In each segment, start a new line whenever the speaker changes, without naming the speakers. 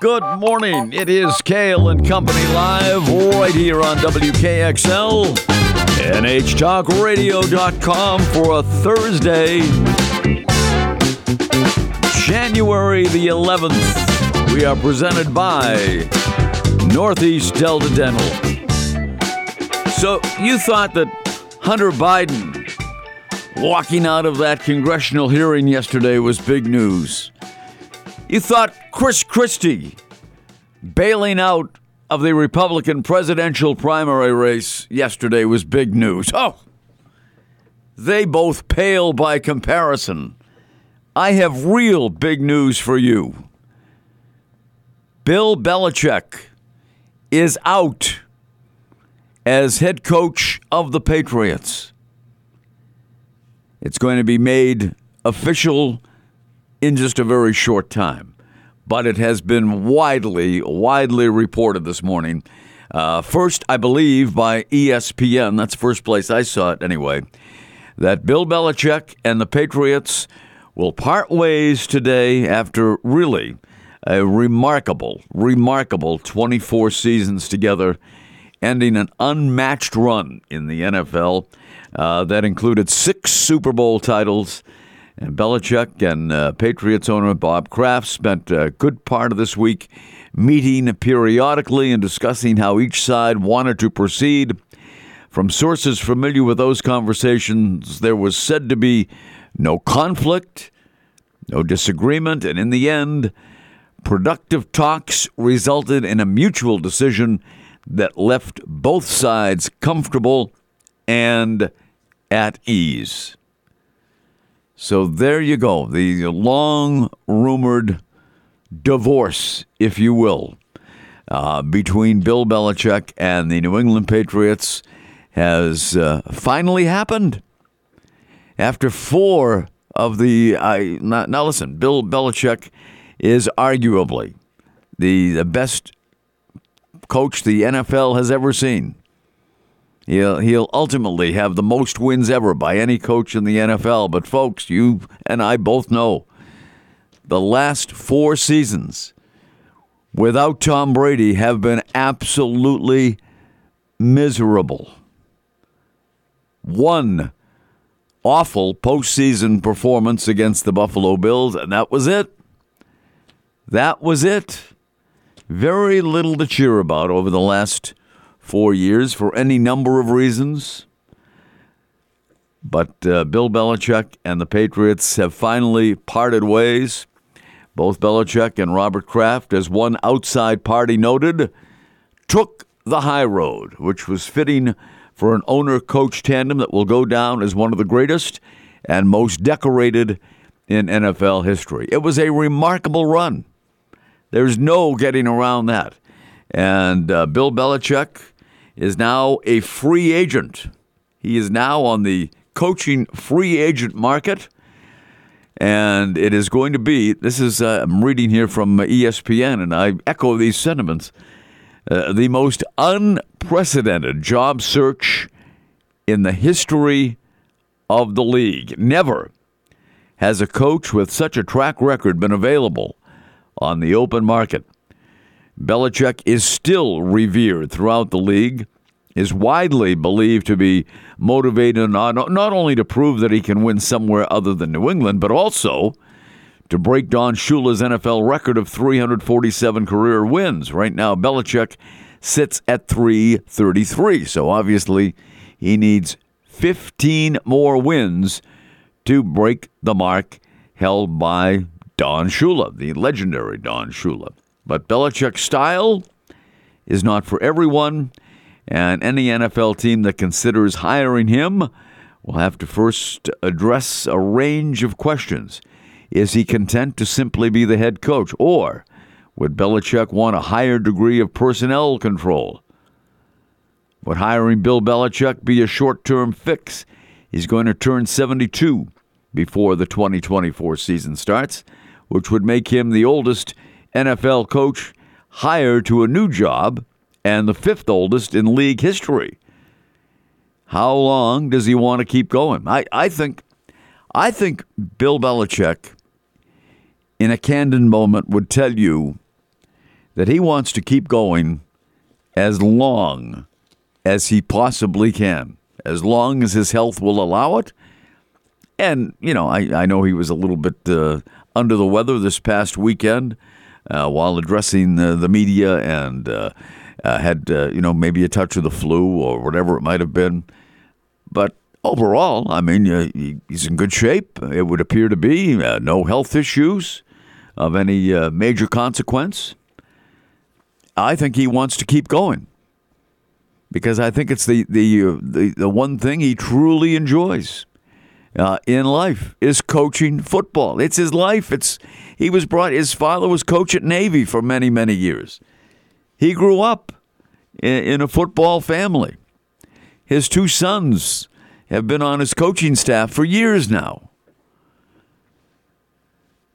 Good morning. It is Cail and Company live right here on WKXL, NHTalkRadio.com for a Thursday, January the 11th. We are presented by Northeast Delta Dental. So you thought that Hunter Biden walking out of that congressional hearing yesterday was big news. You thought Chris Christie bailing out of the Republican presidential primary race yesterday was big news. Oh, they both pale by comparison. I have real big news for you. Bill Belichick is out as head coach of the Patriots. It's going to be made official in just a very short time. But it has been widely, widely reported this morning. Uh, first, I believe, by ESPN, that's the first place I saw it anyway, that Bill Belichick and the Patriots will part ways today after really a remarkable, remarkable 24 seasons together, ending an unmatched run in the NFL uh, that included six Super Bowl titles and Belichick and uh, Patriots owner Bob Kraft spent a good part of this week meeting periodically and discussing how each side wanted to proceed. From sources familiar with those conversations, there was said to be no conflict, no disagreement, and in the end, productive talks resulted in a mutual decision that left both sides comfortable and at ease. So there you go, the long rumored divorce, if you will, uh, between Bill Belichick and the New England Patriots has uh, finally happened. After four of the, I now, now listen, Bill Belichick is arguably the, the best coach the NFL has ever seen. He'll, he'll ultimately have the most wins ever by any coach in the NFL. But, folks, you and I both know the last four seasons without Tom Brady have been absolutely miserable. One awful postseason performance against the Buffalo Bills, and that was it. That was it. Very little to cheer about over the last four years for any number of reasons. But uh, Bill Belichick and the Patriots have finally parted ways. Both Belichick and Robert Kraft, as one outside party noted, took the high road, which was fitting for an owner coach tandem that will go down as one of the greatest and most decorated in NFL history. It was a remarkable run. There's no getting around that. And uh, Bill Belichick is now a free agent. He is now on the coaching free agent market. And it is going to be, this is, uh, I'm reading here from ESPN, and I echo these sentiments, uh, the most unprecedented job search in the history of the league. Never has a coach with such a track record been available on the open market. Belichick is still revered throughout the league, is widely believed to be motivated not, not only to prove that he can win somewhere other than New England, but also to break Don Shula's NFL record of 347 career wins. Right now, Belichick sits at 333. So obviously, he needs 15 more wins to break the mark held by Don Shula, the legendary Don Shula. But Belichick's style is not for everyone, and any NFL team that considers hiring him will have to first address a range of questions. Is he content to simply be the head coach, or would Belichick want a higher degree of personnel control? Would hiring Bill Belichick be a short term fix? He's going to turn 72 before the 2024 season starts, which would make him the oldest NFL coach hired to a new job and the fifth oldest in league history. How long does he want to keep going? I, I think I think Bill Belichick in a candid moment would tell you that he wants to keep going as long as he possibly can, as long as his health will allow it. And, you know, I, I know he was a little bit uh, under the weather this past weekend while addressing the, media and uh, uh had, uh, you know, maybe a touch of the flu or whatever it might have been. But overall, I mean, uh, he's in good shape. It would appear to be no health issues of any major consequence. I think he wants to keep going because I think it's the the the, the one thing he truly enjoys uh, in life is coaching football. It's his life. It's he was brought. His father was coach at Navy for many many years. He grew up in, in a football family. His two sons have been on his coaching staff for years now.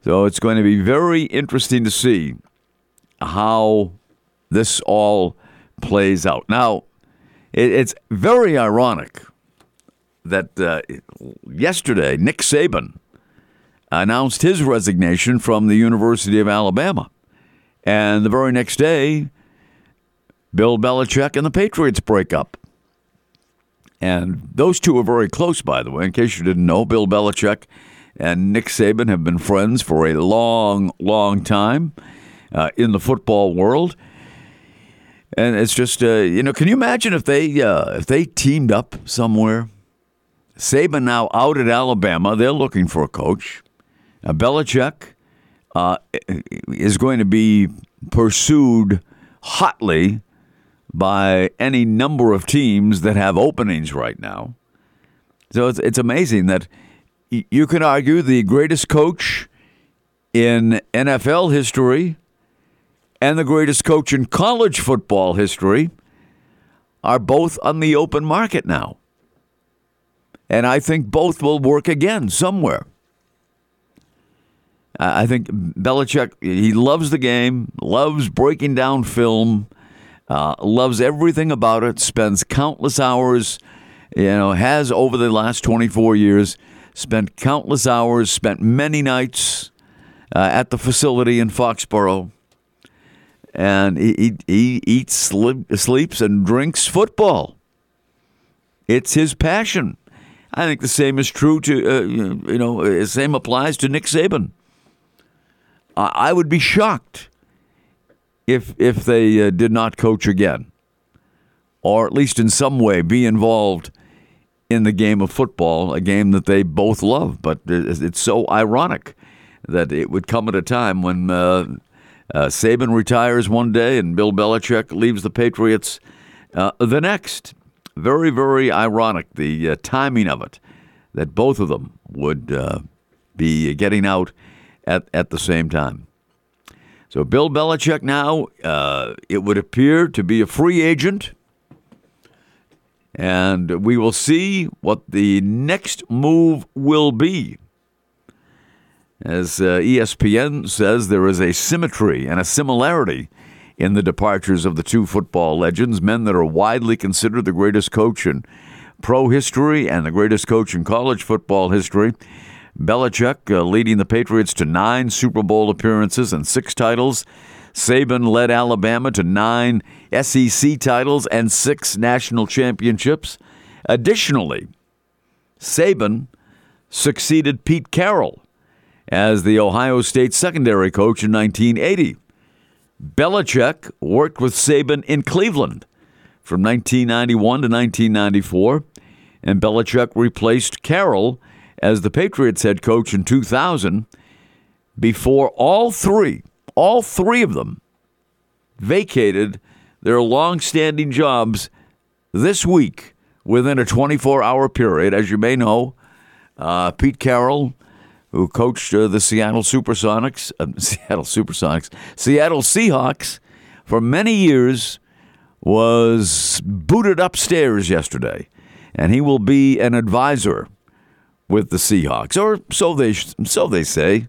So it's going to be very interesting to see how this all plays out. Now, it's very ironic that uh, yesterday Nick Saban announced his resignation from the University of Alabama. And the very next day, Bill Belichick and the Patriots break up. And those two are very close, by the way. In case you didn't know, Bill Belichick and Nick Saban have been friends for a long, long time uh, in the football world. And it's just, uh, you know, can you imagine if they uh, if they teamed up somewhere? Saban now out at Alabama. They're looking for a coach. Now, Belichick uh, is going to be pursued hotly by any number of teams that have openings right now. So it's, it's amazing that you can argue the greatest coach in NFL history and the greatest coach in college football history are both on the open market now. And I think both will work again somewhere. I think Belichick, he loves the game, loves breaking down film, uh, loves everything about it, spends countless hours, you know, has over the last 24 years spent countless hours, spent many nights uh, at the facility in Foxborough and he, he, he eats, sleeps, and drinks football. It's his passion. I think the same is true to, uh, you know, the same applies to Nick Saban. I would be shocked if if they uh, did not coach again, or at least in some way be involved in the game of football, a game that they both love. But it's so ironic that it would come at a time when uh, uh, Saban retires one day and Bill Belichick leaves the Patriots uh, the next. Very, very ironic, the uh, timing of it, that both of them would uh, be getting out at, at the same time. So, Bill Belichick now, uh, it would appear to be a free agent. And we will see what the next move will be. As uh, ESPN says, there is a symmetry and a similarity in the departures of the two football legends, men that are widely considered the greatest coach in pro history and the greatest coach in college football history. Belichick uh, leading the Patriots to nine Super Bowl appearances and six titles. Saban led Alabama to nine SEC titles and six national championships. Additionally, Saban succeeded Pete Carroll as the Ohio State secondary coach in 1980. Belichick worked with Saban in Cleveland from 1991 to 1994, and Belichick replaced Carroll as the Patriots head coach in 2000 before all three, all three of them vacated their long-standing jobs this week within a 24-hour period. As you may know, uh, Pete Carroll who coached uh, the Seattle Supersonics, uh, Seattle Supersonics, Seattle Seahawks for many years, was booted upstairs yesterday, and he will be an advisor with the Seahawks, or so they so they say.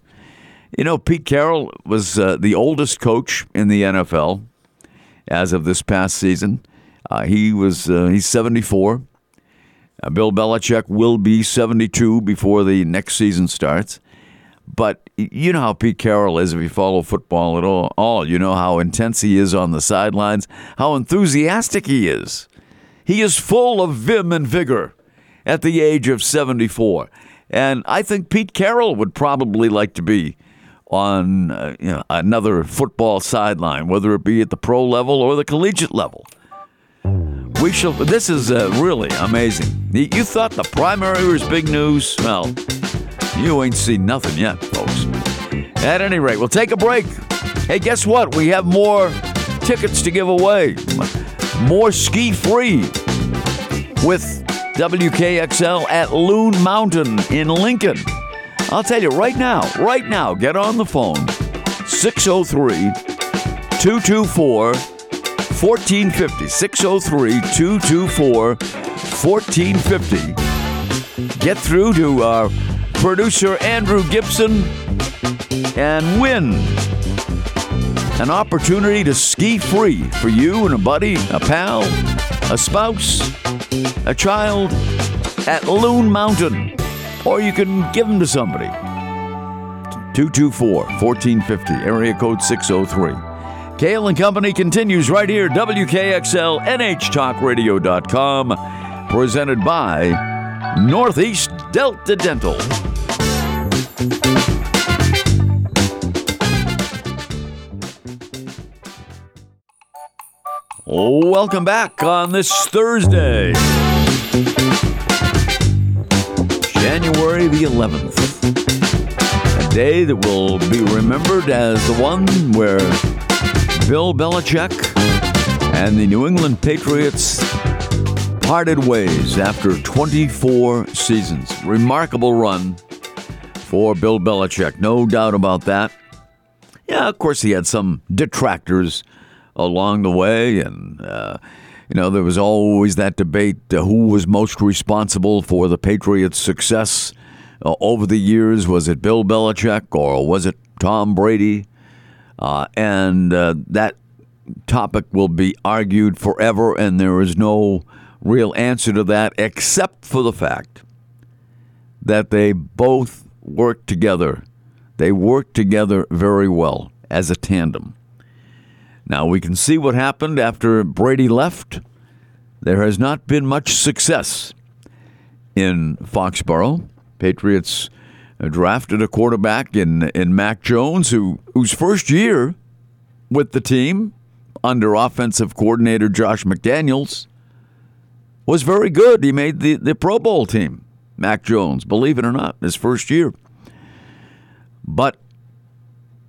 You know, Pete Carroll was uh, the oldest coach in the NFL as of this past season. Uh, he was uh, he's 74. Uh, Bill Belichick will be 72 before the next season starts. But you know how Pete Carroll is if you follow football at all. You know how intense he is on the sidelines, how enthusiastic he is. He is full of vim and vigor at the age of 74. And I think Pete Carroll would probably like to be on uh, you know, another football sideline, whether it be at the pro level or the collegiate level. We shall. This is uh, really amazing. You thought the primary was big news? Well, you ain't seen nothing yet, folks. At any rate, we'll take a break. Hey, guess what? We have more tickets to give away. More ski free with WKXL at Loon Mountain in Lincoln. I'll tell you right now, right now, get on the phone 603 224 1450. 603 224 1450. Get through to our producer Andrew Gibson and win an opportunity to ski free for you and a buddy, a pal, a spouse, a child at Loon Mountain. Or you can give them to somebody. 224 1450, area code 603. Cail and Company continues right here, WKXL, NHTalkRadio.com, presented by Northeast Delta Dental. Welcome back on this Thursday, January the 11th. A day that will be remembered as the one where Bill Belichick and the New England Patriots parted ways after 24 seasons. Remarkable run for Bill Belichick, no doubt about that. Yeah, of course, he had some detractors along the way, and uh, you know there was always that debate: uh, who was most responsible for the Patriots' success uh, over the years? Was it Bill Belichick or was it Tom Brady? Uh, and uh, that topic will be argued forever, and there is no real answer to that except for the fact that they both work together. They work together very well as a tandem. Now we can see what happened after Brady left. There has not been much success in Foxborough. Patriots drafted a quarterback in in Mac Jones, who whose first year with the team under offensive coordinator Josh McDaniels was very good. He made the, the Pro Bowl team. Mac Jones, believe it or not, his first year. But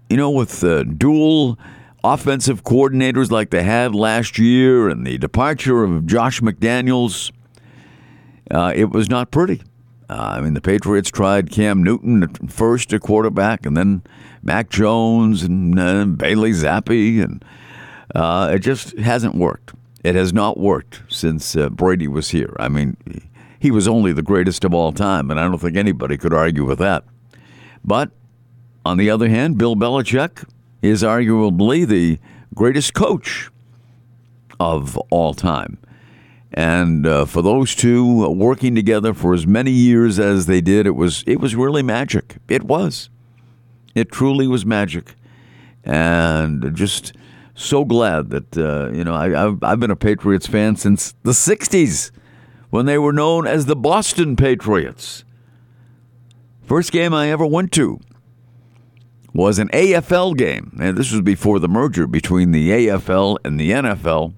you know, with uh, dual offensive coordinators like they had last year and the departure of Josh McDaniels, uh, it was not pretty. Uh, I mean, the Patriots tried Cam Newton at first a quarterback, and then Mac Jones and uh, Bailey Zappe, and uh, it just hasn't worked. It has not worked since uh, Brady was here. I mean, he was only the greatest of all time, and I don't think anybody could argue with that. But on the other hand, Bill Belichick is arguably the greatest coach of all time. And uh, for those two working together for as many years as they did, it was it was really magic. It was, it truly was magic, and just so glad that uh, you know I, I've, I've been a Patriots fan since the '60s when they were known as the Boston Patriots. First game I ever went to was an AFL game. And this was before the merger between the AFL and the NFL.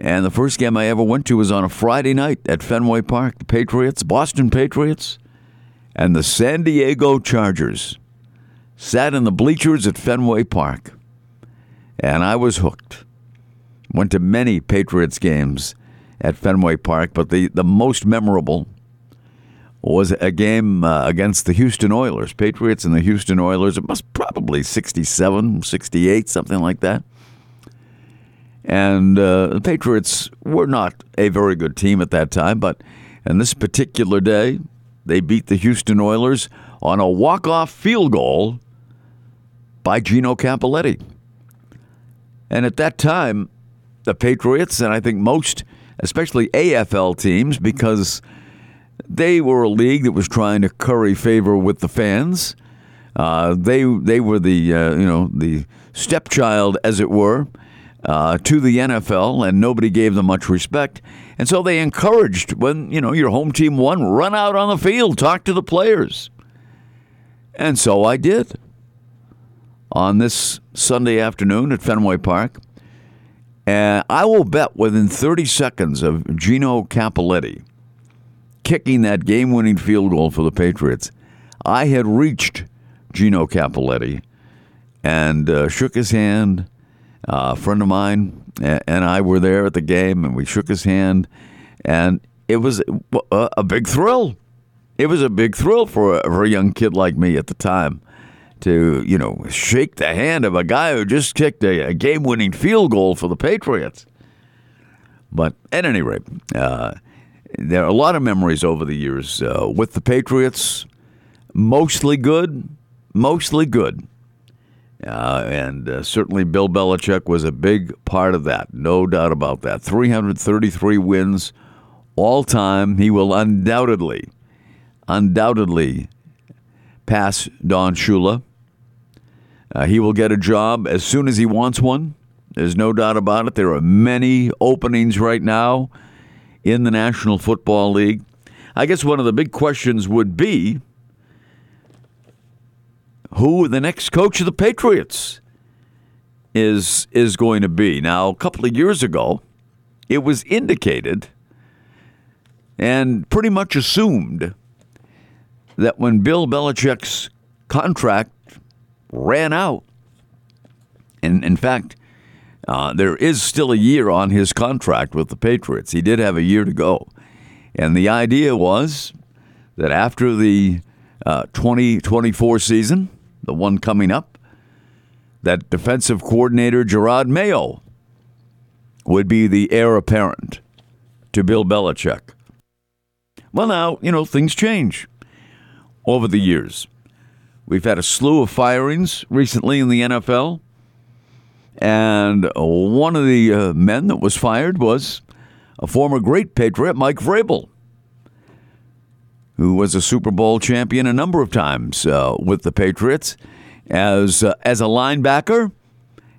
And the first game I ever went to was on a Friday night at Fenway Park. The Patriots, Boston Patriots, and the San Diego Chargers sat in the bleachers at Fenway Park. And I was hooked. Went to many Patriots games at Fenway Park, but the, the most memorable was a game uh, against the Houston Oilers, Patriots and the Houston Oilers. It must probably 67, 68, something like that. And uh, the Patriots were not a very good team at that time, but in this particular day, they beat the Houston Oilers on a walk-off field goal by Gino Cappelletti. And at that time, the Patriots, and I think most, especially AFL teams, because they were a league that was trying to curry favor with the fans. Uh, they they were the uh, you know the stepchild, as it were, uh, to the NFL, and nobody gave them much respect. And so they encouraged when you know your home team won, run out on the field, talk to the players. And so I did on this Sunday afternoon at Fenway Park. And I will bet within 30 seconds of Gino Cappelletti kicking that game winning field goal for the Patriots, I had reached Gino Cappelletti and uh, shook his hand. Uh, a friend of mine and I were there at the game, and we shook his hand, and it was a, big thrill. It was a big thrill for a, for a young kid like me at the time to, you know, shake the hand of a guy who just kicked a, a game winning field goal for the Patriots. But at any rate, uh, there are a lot of memories over the years uh, with the Patriots. Mostly good, mostly good. Uh, and uh, certainly Bill Belichick was a big part of that, no doubt about that. 333 wins all time. He will undoubtedly, undoubtedly pass Don Shula. Uh, he will get a job as soon as he wants one. There's no doubt about it. There are many openings right now in the National Football League. I guess one of the big questions would be who the next coach of the Patriots is is going to be. Now, a couple of years ago, it was indicated and pretty much assumed that when Bill Belichick's contract ran out, and in fact, uh, there is still a year on his contract with the Patriots. He did have a year to go. And the idea was that after the uh, 2024 season, the one coming up, that defensive coordinator Jerod Mayo would be the heir apparent to Bill Belichick. Well, now, you know, things change over the years. We've had a slew of firings recently in the NFL. And one of the uh, men that was fired was a former great Patriot, Mike Vrabel, who was a Super Bowl champion a number of times uh, with the Patriots as uh, as a linebacker,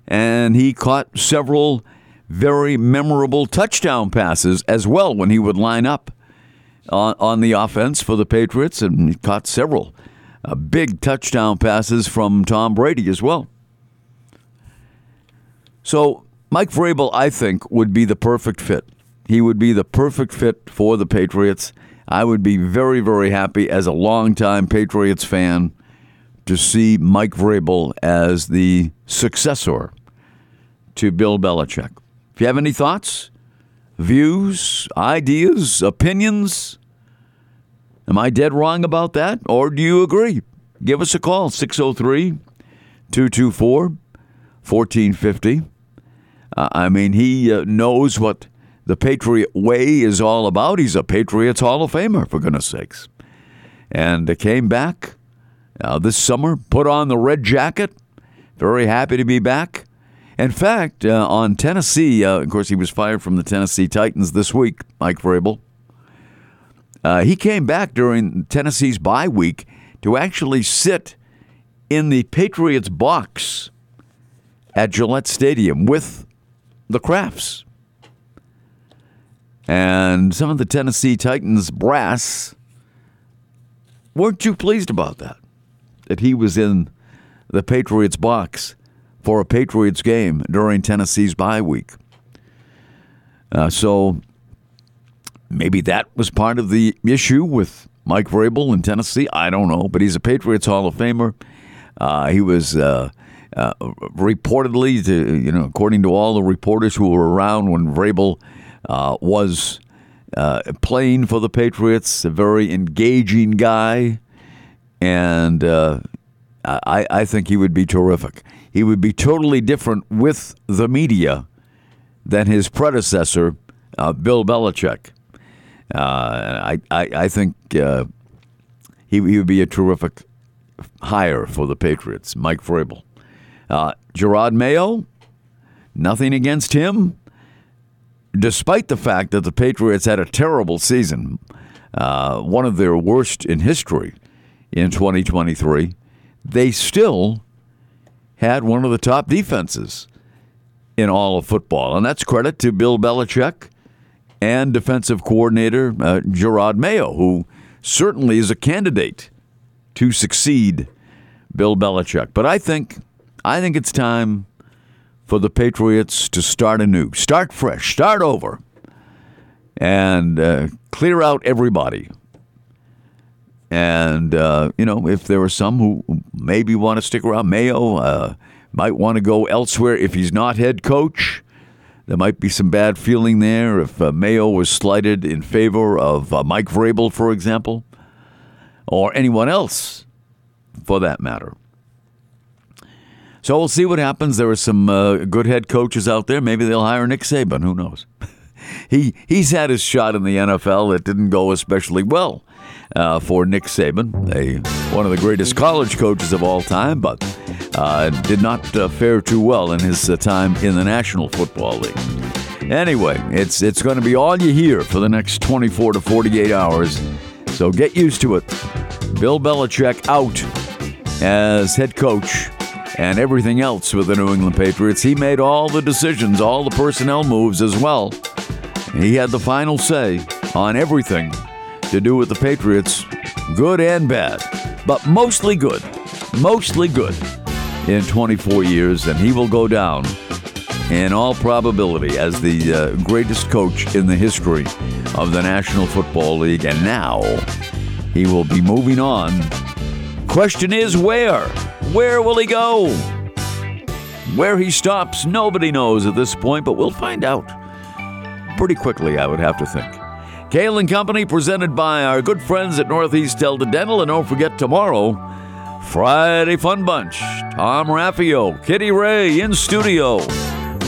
and he caught several very memorable touchdown passes as well when he would line up on, on the offense for the Patriots, and he caught several uh, big touchdown passes from Tom Brady as well. So Mike Vrabel, I think, would be the perfect fit. He would be the perfect fit for the Patriots. I would be very, very happy as a longtime Patriots fan to see Mike Vrabel as the successor to Bill Belichick. If you have any thoughts, views, ideas, opinions, am I dead wrong about that? Or do you agree? Give us a call, 603 224 1450. Uh, I mean, he knows what the Patriot way is all about. He's a Patriots Hall of Famer, for goodness sakes. And came back uh, this summer, put on the red jacket. Very happy to be back. In fact, uh, on Tennessee, uh, of course, he was fired from the Tennessee Titans this week, Mike Vrabel. Uh, he came back during Tennessee's bye week to actually sit in the Patriots box at Gillette Stadium with the Krafts. And some of the Tennessee Titans brass weren't too pleased about that, that he was in the Patriots box for a Patriots game during Tennessee's bye week. Uh, so maybe that was part of the issue with Mike Vrabel in Tennessee. I don't know, but he's a Patriots Hall of Famer. Uh, he was uh, uh, reportedly, to, you know, according to all the reporters who were around when Vrabel uh, was uh, playing for the Patriots, a very engaging guy, and uh, I, I think he would be terrific. He would be totally different with the media than his predecessor, uh, Bill Belichick. I, I, I think he, he would be a terrific hire for the Patriots, Mike Vrabel. Uh, Jerod Mayo, nothing against him, despite the fact that the Patriots had a terrible season. uh, one of their worst in history in 2023, they still had one of the top defenses in all of football. And that's credit to Bill Belichick and defensive coordinator uh, Jerod Mayo, who certainly is a candidate to succeed Bill Belichick. But I think I think it's time for the Patriots to start anew, start fresh, start over, and uh, clear out everybody. And uh, you know, if there are some who maybe want to stick around, Mayo uh, might want to go elsewhere if he's not head coach. There might be some bad feeling there if uh, Mayo was slighted in favor of uh, Mike Vrabel, for example, or anyone else for that matter. So we'll see what happens. There are some uh, good head coaches out there. Maybe they'll hire Nick Saban. Who knows? he he's had his shot in the NFL. It didn't go especially well uh, for Nick Saban, a, one of the greatest college coaches of all time, but uh, did not uh, fare too well in his uh, time in the National Football League. Anyway, it's it's going to be all you hear for the next 24 to 48 hours. So get used to it. Bill Belichick out as head coach and everything else with the New England Patriots. He made all the decisions, all the personnel moves as well. He had the final say on everything to do with the Patriots, good and bad, but mostly good. Mostly good in 24 years, and he will go down in all probability as the uh, greatest coach in the history of the National Football League. And now he will be moving on. Question is where? Where will he go? Where he stops, nobody knows at this point, but we'll find out pretty quickly, I would have to think. Cail and Company presented by our good friends at Northeast Delta Dental. And don't forget tomorrow, Friday Fun Bunch. Tom Raffio, Kitty Ray in studio,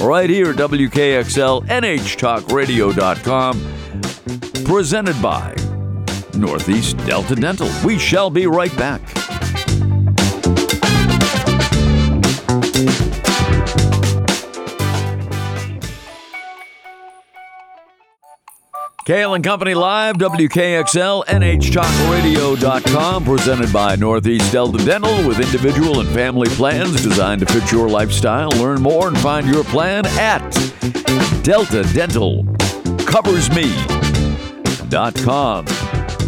right here at WKXL, NHTalkRadio.com. Presented by Northeast Delta Dental. We shall be right back. Cail and Company Live, WKXL, NHTalkRadio.com, presented by Northeast Delta Dental with individual and family plans designed to fit your lifestyle. Learn more and find your plan at Delta Dental Covers Me.com.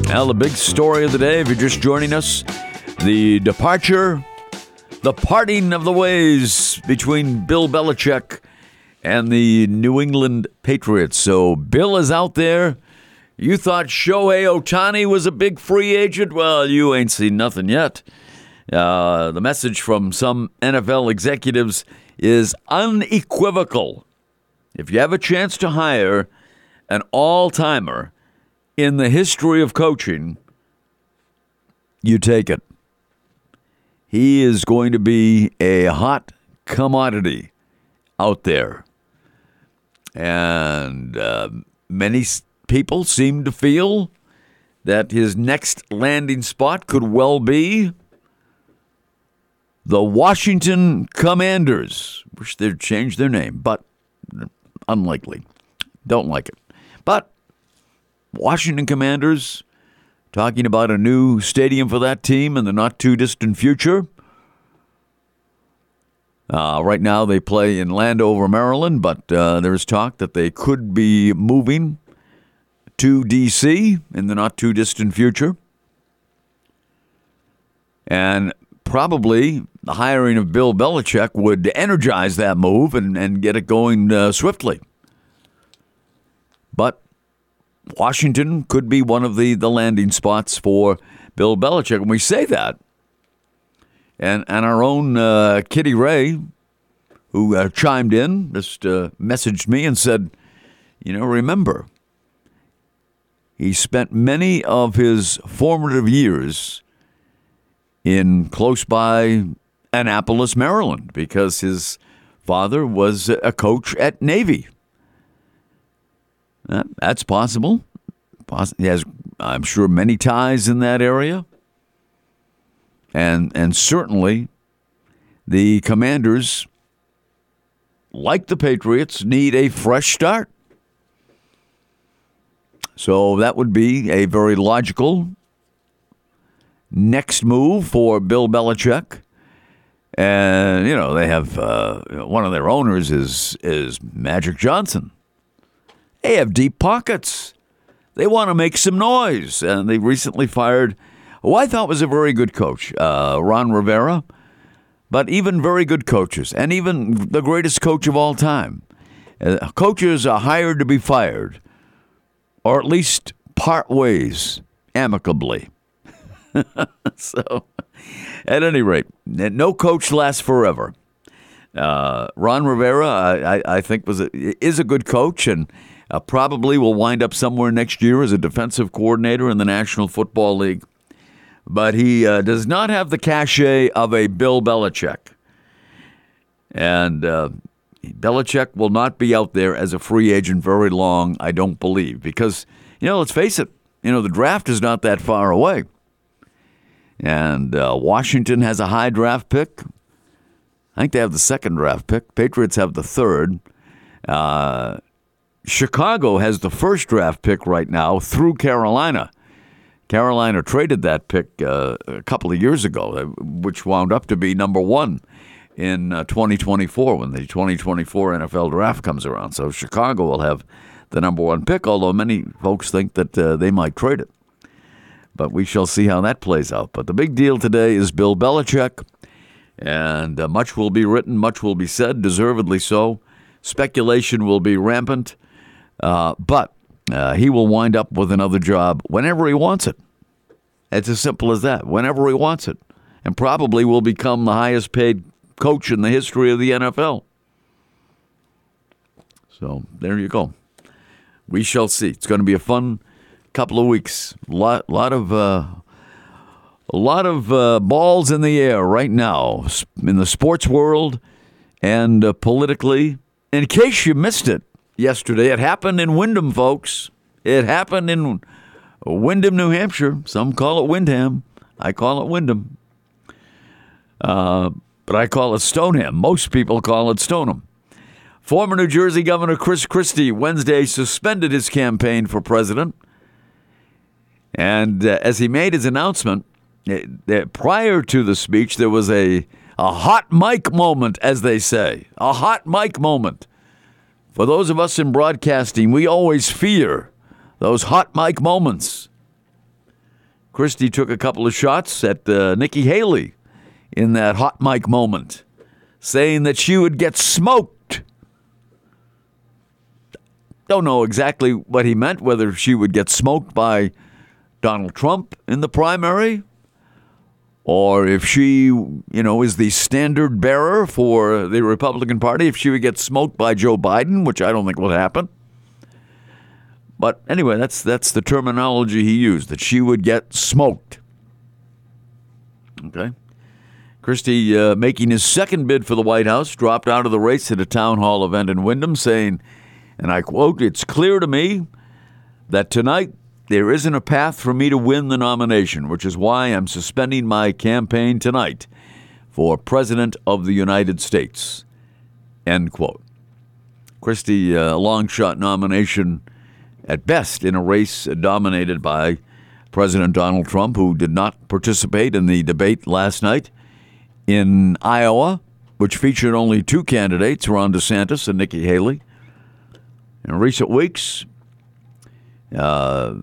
Now, the big story of the day, if you're just joining us, the departure, the parting of the ways between Bill Belichick and the New England Patriots. So Bill is out there. You thought Shohei Ohtani was a big free agent? Well, you ain't seen nothing yet. Uh, the message from some NFL executives is unequivocal. If you have a chance to hire an all timer in the history of coaching, you take it. He is going to be a hot commodity out there. And uh, many people seem to feel that his next landing spot could well be the Washington Commanders. Wish they'd change their name, but unlikely. Don't like it. But Washington Commanders talking about a new stadium for that team in the not too distant future. Uh, right now, they play in Landover, Maryland, but uh, there's talk that they could be moving to D.C. in the not too distant future. And probably the hiring of Bill Belichick would energize that move and, and get it going uh, swiftly. But Washington could be one of the, the landing spots for Bill Belichick. And we say that and and our own uh, Kitty Ray, who uh, chimed in, just uh, messaged me and said, you know, remember, he spent many of his formative years in close by Annapolis, Maryland, because his father was a coach at Navy. that's possible. He has, I'm sure, many ties in that area and and certainly the Commanders, like the Patriots, need a fresh start. So that would be a very logical next move for Bill Belichick. And you know they have uh, one of their owners is is Magic Johnson. They have deep pockets. They want to make some noise, and they recently fired who I thought was a very good coach, uh, Ron Rivera. But even very good coaches, and even the greatest coach of all time, uh, coaches are hired to be fired, or at least part ways amicably. so, at any rate, no coach lasts forever. Uh, Ron Rivera, I, I, think, was a, is a good coach and uh, probably will wind up somewhere next year as a defensive coordinator in the National Football League. But he uh, does not have the cachet of a Bill Belichick. And uh, Belichick will not be out there as a free agent very long, I don't believe, because, you know, let's face it, you know, the draft is not that far away. And uh, Washington has a high draft pick. I think they have the second draft pick. Patriots have the third. Uh, Chicago has the first draft pick right now through Carolina. Carolina traded that pick uh, a couple of years ago, uh, which wound up to be number one in uh, 2024 when the 2024 NFL draft comes around. So Chicago will have the number one pick, although many folks think that uh, they might trade it. But we shall see how that plays out. But the big deal today is Bill Belichick, and uh, much will be written, much will be said, deservedly so. Speculation will be rampant, uh, but uh, he will wind up with another job whenever he wants it. It's as simple as that, whenever he wants it, and probably will become the highest paid coach in the history of the NFL. So there you go. We shall see. It's going to be a fun couple of weeks. Lot, lot of, uh, a lot of uh, balls in the air right now in the sports world and uh, politically. In case you missed it yesterday, it happened in Windham, folks. It happened in Windham, New Hampshire. Some call it Windham. I call it Windham. Uh, but I call it Stoneham. Most people call it Stoneham. Former New Jersey Governor Chris Christie Wednesday suspended his campaign for president and uh, as he made his announcement, uh, prior to the speech, there was a, a hot mic moment, as they say. A hot mic moment. For those of us in broadcasting, we always fear those hot mic moments. Christie took a couple of shots at uh, Nikki Haley in that hot mic moment, saying that she would get smoked. Don't know exactly what he meant, whether she would get smoked by Donald Trump in the primary, or if she, you know, is the standard bearer for the Republican Party, if she would get smoked by Joe Biden, which I don't think will happen. But anyway, that's that's the terminology he used that she would get smoked. Okay. Christie, uh, making his second bid for the White House, dropped out of the race at a town hall event in Windham, saying, and I quote, It's clear to me that tonight there isn't a path for me to win the nomination, which is why I'm suspending my campaign tonight for President of the United States. End quote. Christie, a uh, long shot nomination at best in a race dominated by President Donald Trump, who did not participate in the debate last night in Iowa, which featured only two candidates, Ron DeSantis and Nikki Haley. In recent weeks, uh,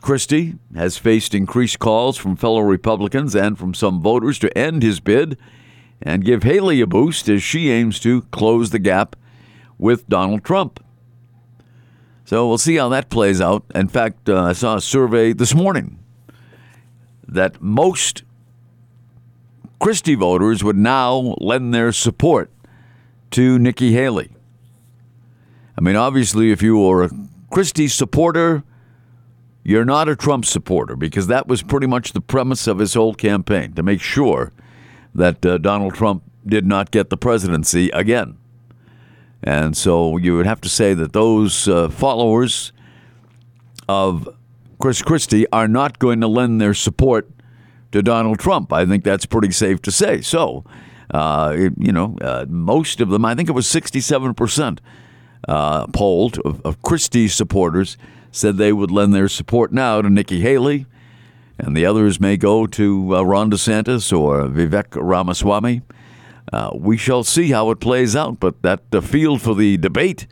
Christie has faced increased calls from fellow Republicans and from some voters to end his bid and give Haley a boost as she aims to close the gap with Donald Trump. So we'll see how that plays out. In fact, uh, I saw a survey this morning that most Christie voters would now lend their support to Nikki Haley. I mean, obviously, if you were a Christie supporter, you're not a Trump supporter because that was pretty much the premise of his whole campaign to make sure that uh, Donald Trump did not get the presidency again. And so you would have to say that those uh, followers of Chris Christie are not going to lend their support to Donald Trump. I think that's pretty safe to say. So, uh, you know, uh, most of them, I think it was 67 percent uh, of, of Christie supporters said they would lend their support now to Nikki Haley, and the others may go to uh, Ron DeSantis or Vivek Ramaswamy. Uh, we shall see how it plays out, but that the field for the debate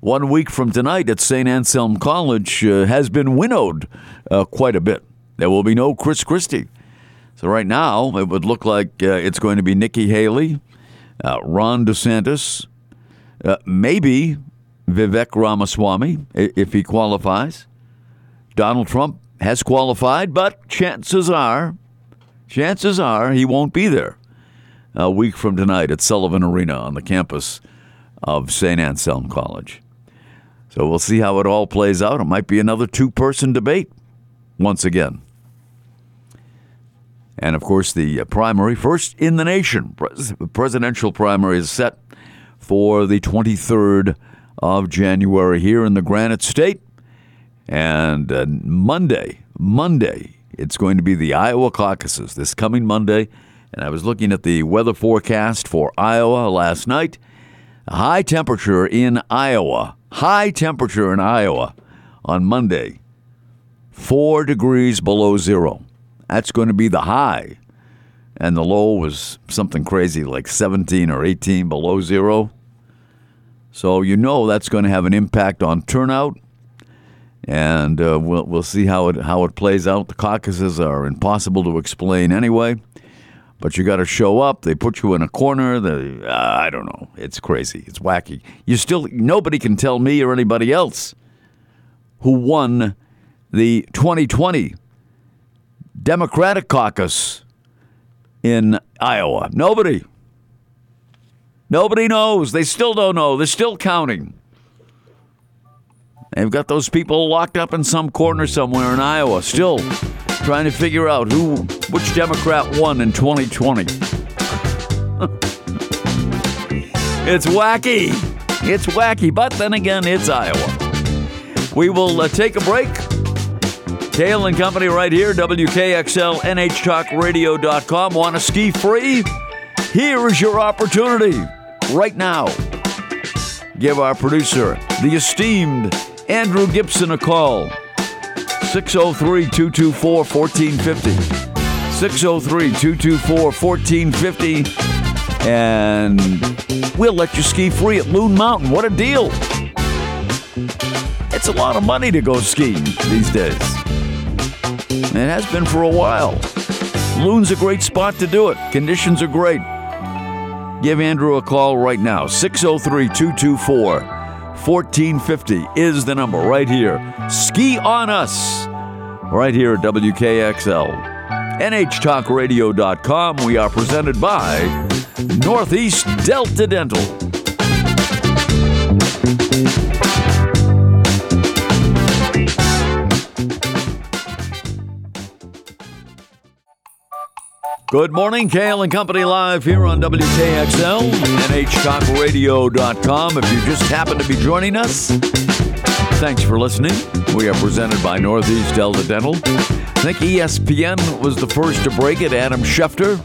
one week from tonight at St. Anselm College uh, has been winnowed uh, quite a bit. There will be no Chris Christie. So right now, it would look like uh, it's going to be Nikki Haley, uh, Ron DeSantis, uh, maybe Vivek Ramaswamy if he qualifies. Donald Trump has qualified, but chances are, chances are he won't be there a week from tonight at Sullivan Arena on the campus of St. Anselm College. So we'll see how it all plays out. It might be another two person debate once again. And of course, the primary, first in the nation, presidential primary is set for the 23rd of January here in the Granite State. And uh, Monday, Monday, it's going to be the Iowa caucuses this coming Monday. And I was looking at the weather forecast for Iowa last night. High temperature in Iowa, high temperature in Iowa on Monday, four degrees below zero. That's going to be the high. And the low was something crazy like 17 or 18 below zero. So you know that's going to have an impact on turnout. And uh, we'll, we'll see how it, how it plays out. The caucuses are impossible to explain anyway. But you got to show up. They put you in a corner. The uh, I don't know. It's crazy. It's wacky. You still nobody can tell me or anybody else who won the 2020 Democratic caucus in Iowa? Nobody. Nobody knows. They still don't know. They're still counting. They've got those people locked up in some corner somewhere in Iowa, still trying to figure out who, which Democrat won in 2020. it's wacky. It's wacky, but then again, it's Iowa. We will uh, take a break. Cail and Company right here, WKXL, NHTalkRadio.com. Want to ski free? Here is your opportunity right now. Give our producer, the esteemed Andrew Gibson, a call. 603 224 1450. 603 224 1450. And we'll let you ski free at Loon Mountain. What a deal! It's a lot of money to go skiing these days. It has been for a while. Loon's a great spot to do it. Conditions are great. Give Andrew a call right now. 603 224 1450 is the number right here. Ski on us right here at WKXL. NHTalkRadio.com. We are presented by Northeast Delta Dental. Good morning, Cail and Company live here on WKXL, NHTalkRadio.com. If you just happen to be joining us, thanks for listening. We are presented by Northeast Delta Dental. I think ESPN was the first to break it. Adam Schefter,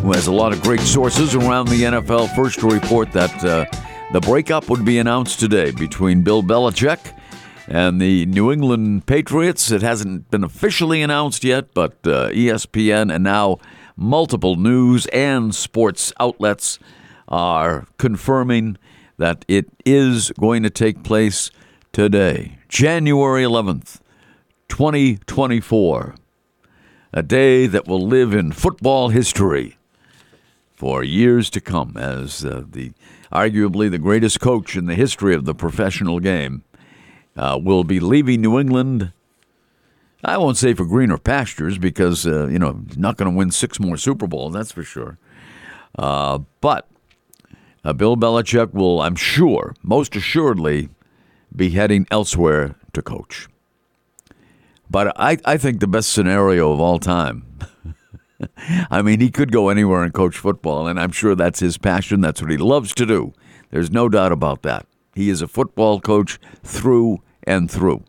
who has a lot of great sources around the NFL, first to report that uh, the breakup would be announced today between Bill Belichick and the New England Patriots. It hasn't been officially announced yet, but uh, ESPN and now multiple news and sports outlets are confirming that it is going to take place today, January 11th, 2024. A day that will live in football history for years to come as uh, the arguably the greatest coach in the history of the professional game uh, will be leaving New England. I won't say for greener pastures because, uh, you know, not going to win six more Super Bowls, that's for sure. Uh, but uh, Bill Belichick will, I'm sure, most assuredly, be heading elsewhere to coach. But I, I think the best scenario of all time. I mean, he could go anywhere and coach football, and I'm sure that's his passion. That's what he loves to do. There's no doubt about that. He is a football coach through and through.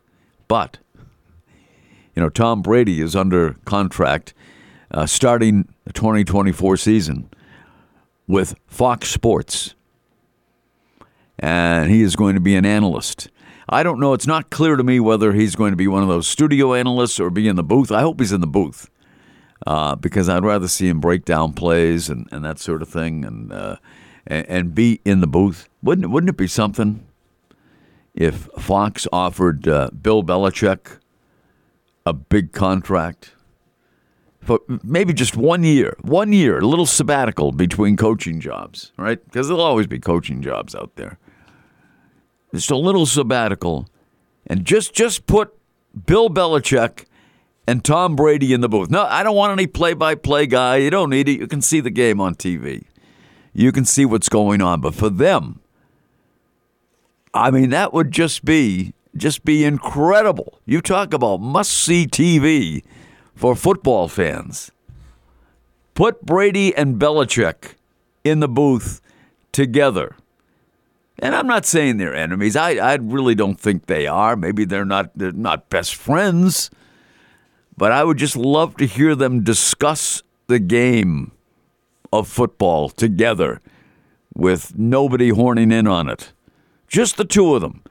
But, you know, Tom Brady is under contract uh, starting the 2024 season with Fox Sports. And he is going to be an analyst. I don't know. It's not clear to me whether he's going to be one of those studio analysts or be in the booth. I hope he's in the booth uh, because I'd rather see him break down plays and, and that sort of thing and, uh, and, and be in the booth. Wouldn't wouldn't it be something if Fox offered uh, Bill Belichick a big contract? For maybe just one year, one year, a little sabbatical between coaching jobs, right? Because there'll always be coaching jobs out there just a little sabbatical, and just just put Bill Belichick and Tom Brady in the booth. No, I don't want any play-by-play guy. You don't need it. You can see the game on TV. You can see what's going on. But for them, I mean, that would just be just be incredible. You talk about must-see TV for football fans. Put Brady and Belichick in the booth together. And I'm not saying they're enemies. I, I really don't think they are. Maybe they're not they're not best friends. But I would just love to hear them discuss the game of football together with nobody horning in on it. Just the two of them.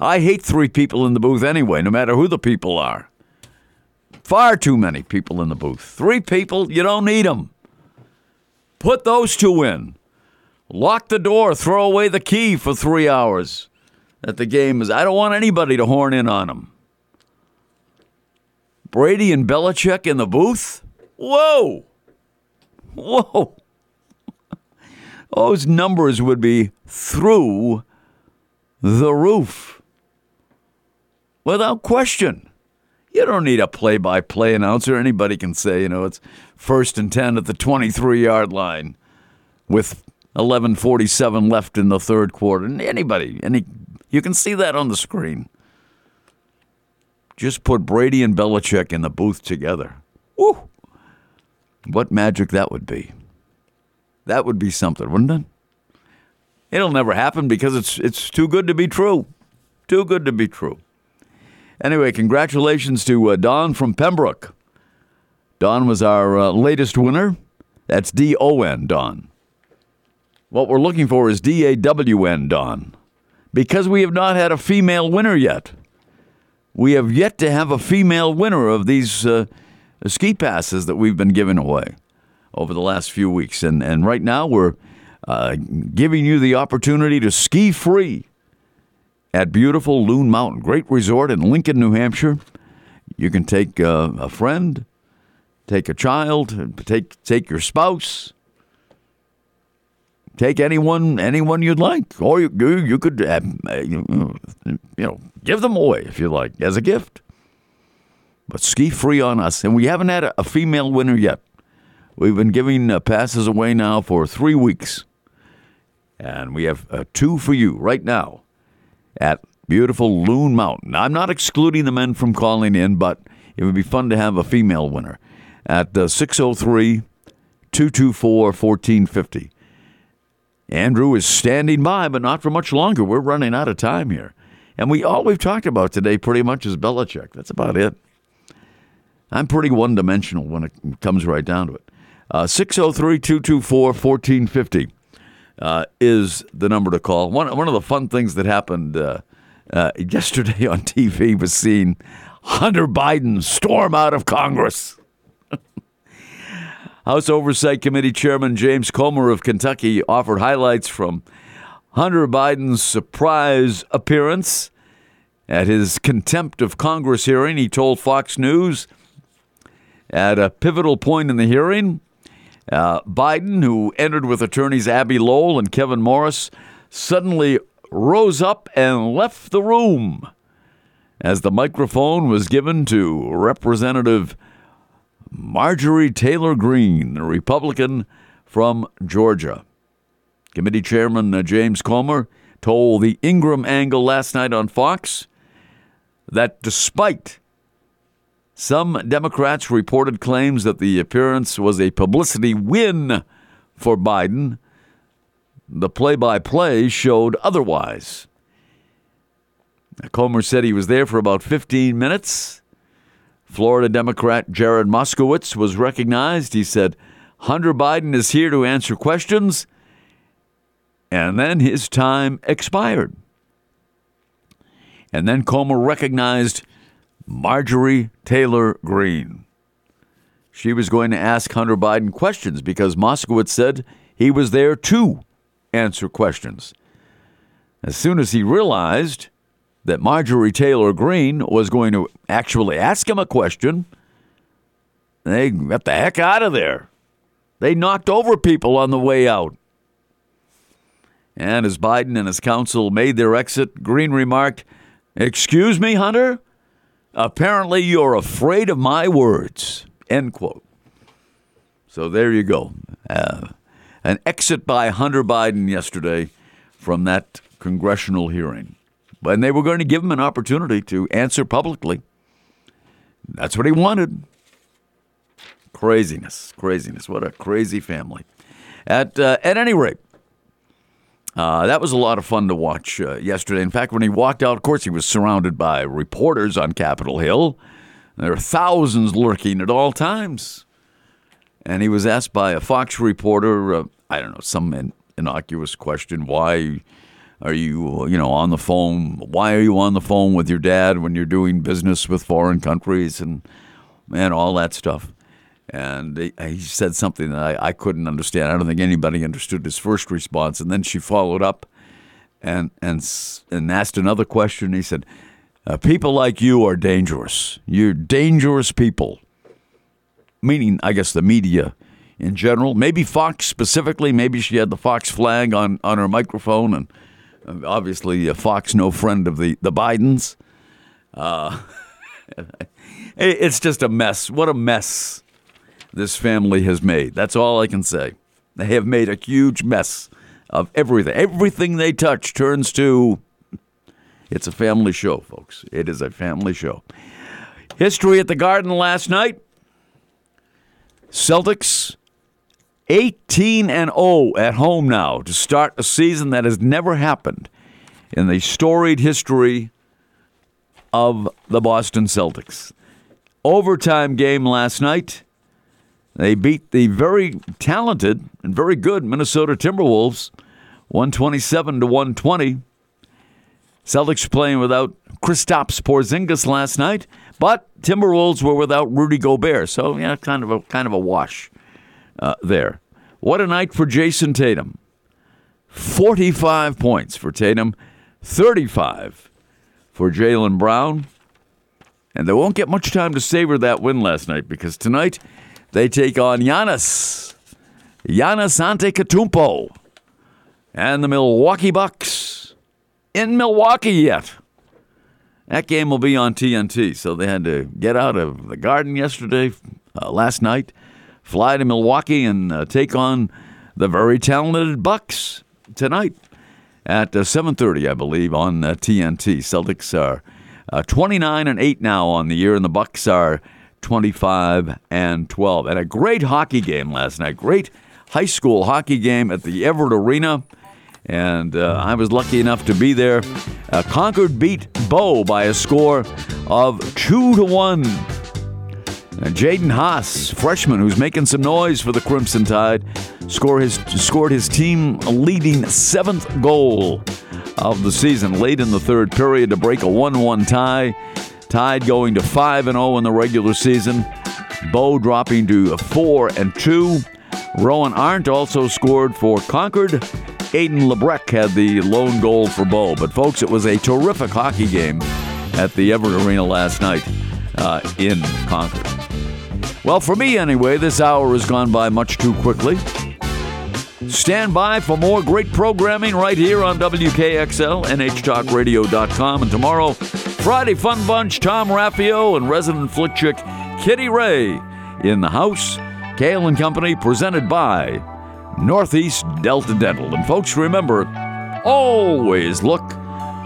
I hate three people in the booth anyway, no matter who the people are. Far too many people in the booth. Three people, you don't need them. Put those two in. Lock the door, throw away the key for three hours at the game is. I don't want anybody to horn in on them. Brady and Belichick in the booth? Whoa! Whoa! Those numbers would be through the roof. Without question. You don't need a play by play announcer. Anybody can say, you know, it's first and 10 at the 23 yard line with 11:47 left in the third quarter. And Anybody, any, you can see that on the screen. Just put Brady and Belichick in the booth together. Woo! What magic that would be. That would be something, wouldn't it? It'll never happen because it's it's too good to be true. Too good to be true. Anyway, congratulations to uh, Don from Pembroke. Don was our uh, latest winner. That's D O N, Don. What we're looking for is D A W N, Don, because we have not had a female winner yet. We have yet to have a female winner of these uh, ski passes that we've been giving away over the last few weeks. And, and right now, we're uh, giving you the opportunity to ski free at beautiful Loon Mountain, great resort in Lincoln, New Hampshire. You can take uh, a friend, take a child, take take your spouse, take anyone anyone you'd like, or you you could uh, you know give them away if you like as a gift. But ski free on us, and we haven't had a, a female winner yet. We've been giving uh, passes away now for three weeks, and we have uh, two for you right now at beautiful Loon Mountain. I'm not excluding the men from calling in, but it would be fun to have a female winner at uh, 603 224 1450. Andrew is standing by, but not for much longer. We're running out of time here. And we all we've talked about today pretty much is Belichick. That's about it. I'm pretty one dimensional when it comes right down to it. Uh, 603 224 1450 uh, is the number to call. One, one of the fun things that happened uh, uh yesterday on TV was seeing Hunter Biden storm out of Congress. House Oversight Committee Chairman James Comer of Kentucky offered highlights from Hunter Biden's surprise appearance at his contempt of Congress hearing. He told Fox News at a pivotal point in the hearing, uh, Biden, who entered with attorneys Abbe Lowell and Kevin Morris, suddenly rose up and left the room as the microphone was given to Representative Marjorie Taylor Greene, the Republican from Georgia. Committee Chairman uh, James Comer told the Ingraham angle last night on Fox that despite some Democrats reported claims that the appearance was a publicity win for Biden, the play by play showed otherwise. Comer said he was there for about 15 minutes Florida Democrat Jared Moskowitz was recognized. He said, Hunter Biden is here to answer questions. And then his time expired. And then Comer recognized Marjorie Taylor Greene. She was going to ask Hunter Biden questions because Moskowitz said he was there to answer questions. As soon as he realized that Marjorie Taylor Greene was going to actually ask him a question, they got the heck out of there. They knocked over people on the way out. And as Biden and his counsel made their exit, Greene remarked, Excuse me, Hunter? Apparently you're afraid of my words. End quote. So there you go. Uh, an exit by Hunter Biden yesterday from that congressional hearing. And they were going to give him an opportunity to answer publicly. That's what he wanted. Craziness, craziness. What a crazy family. At, uh, at any rate, uh, that was a lot of fun to watch uh, yesterday. In fact, when he walked out, of course, he was surrounded by reporters on Capitol Hill. There are thousands lurking at all times. And he was asked by a Fox reporter, uh, I don't know, some in- innocuous question why are you, you know, on the phone? Why are you on the phone with your dad when you're doing business with foreign countries and, and all that stuff? And he, said something that I, I couldn't understand. I don't think anybody understood his first response. And then she followed up and, and, and asked another question. He said, uh, People like you are dangerous. You're dangerous people. Meaning, I guess, the media in general. Maybe Fox specifically. Maybe she had the Fox flag on, on her microphone. And uh, obviously, uh, Fox, no friend of the, the Bidens. Uh, it's just a mess. What a mess this family has made. That's all I can say. They have made a huge mess of everything. Everything they touch turns to. It's a family show, folks. It is a family show. History at the Garden last night. Celtics 18 and 0 at home now to start a season that has never happened in the storied history of the Boston Celtics. Overtime game last night. They beat the very talented and very good Minnesota Timberwolves 127 to 120. Celtics playing without Kristaps Porzingis last night, but Timberwolves were without Rudy Gobert, so yeah, kind of a kind of a wash uh, there. What a night for Jayson Tatum. 45 points for Tatum, 35 for Jaylen Brown. And they won't get much time to savor that win last night because tonight they take on Giannis. Giannis Antetokounmpo and the Milwaukee Bucks in Milwaukee yet. That game will be on TNT, so they had to get out of the Garden yesterday, uh, last night, fly to Milwaukee and uh, take on the very talented Bucks tonight at uh, 7:30, I believe, on TNT. Uh, Celtics are uh, 29 and 8 now on the year, and the Bucks are 25 and 12. And a great hockey game last night. Great high school hockey game at the Everett Arena. And uh, I was lucky enough to be there. Uh, Concord beat Bow by a score of 2 to 1. And Jaden Haas, freshman who's making some noise for the Crimson Tide, score his, scored his team leading seventh goal of the season late in the third period to break a 1 1 tie. Tide going to 5 and 0 in the regular season. Bow dropping to 4 and 2. Rowan Arndt also scored for Concord. Aiden Lebrecht had the lone goal for Bow. But, folks, it was a terrific hockey game at the Everett Arena last night uh, in Concord. Well, for me anyway, this hour has gone by much too quickly. Stand by for more great programming right here on WKXL, NHTalkRadio.com, and tomorrow, Friday Fun Bunch, Tom Raffio and resident flick chick Kitty Ray in the house. Cail and Company presented by Northeast Delta Dental. And folks, remember, always look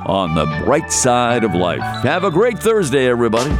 on the bright side of life. Have a great Thursday, everybody.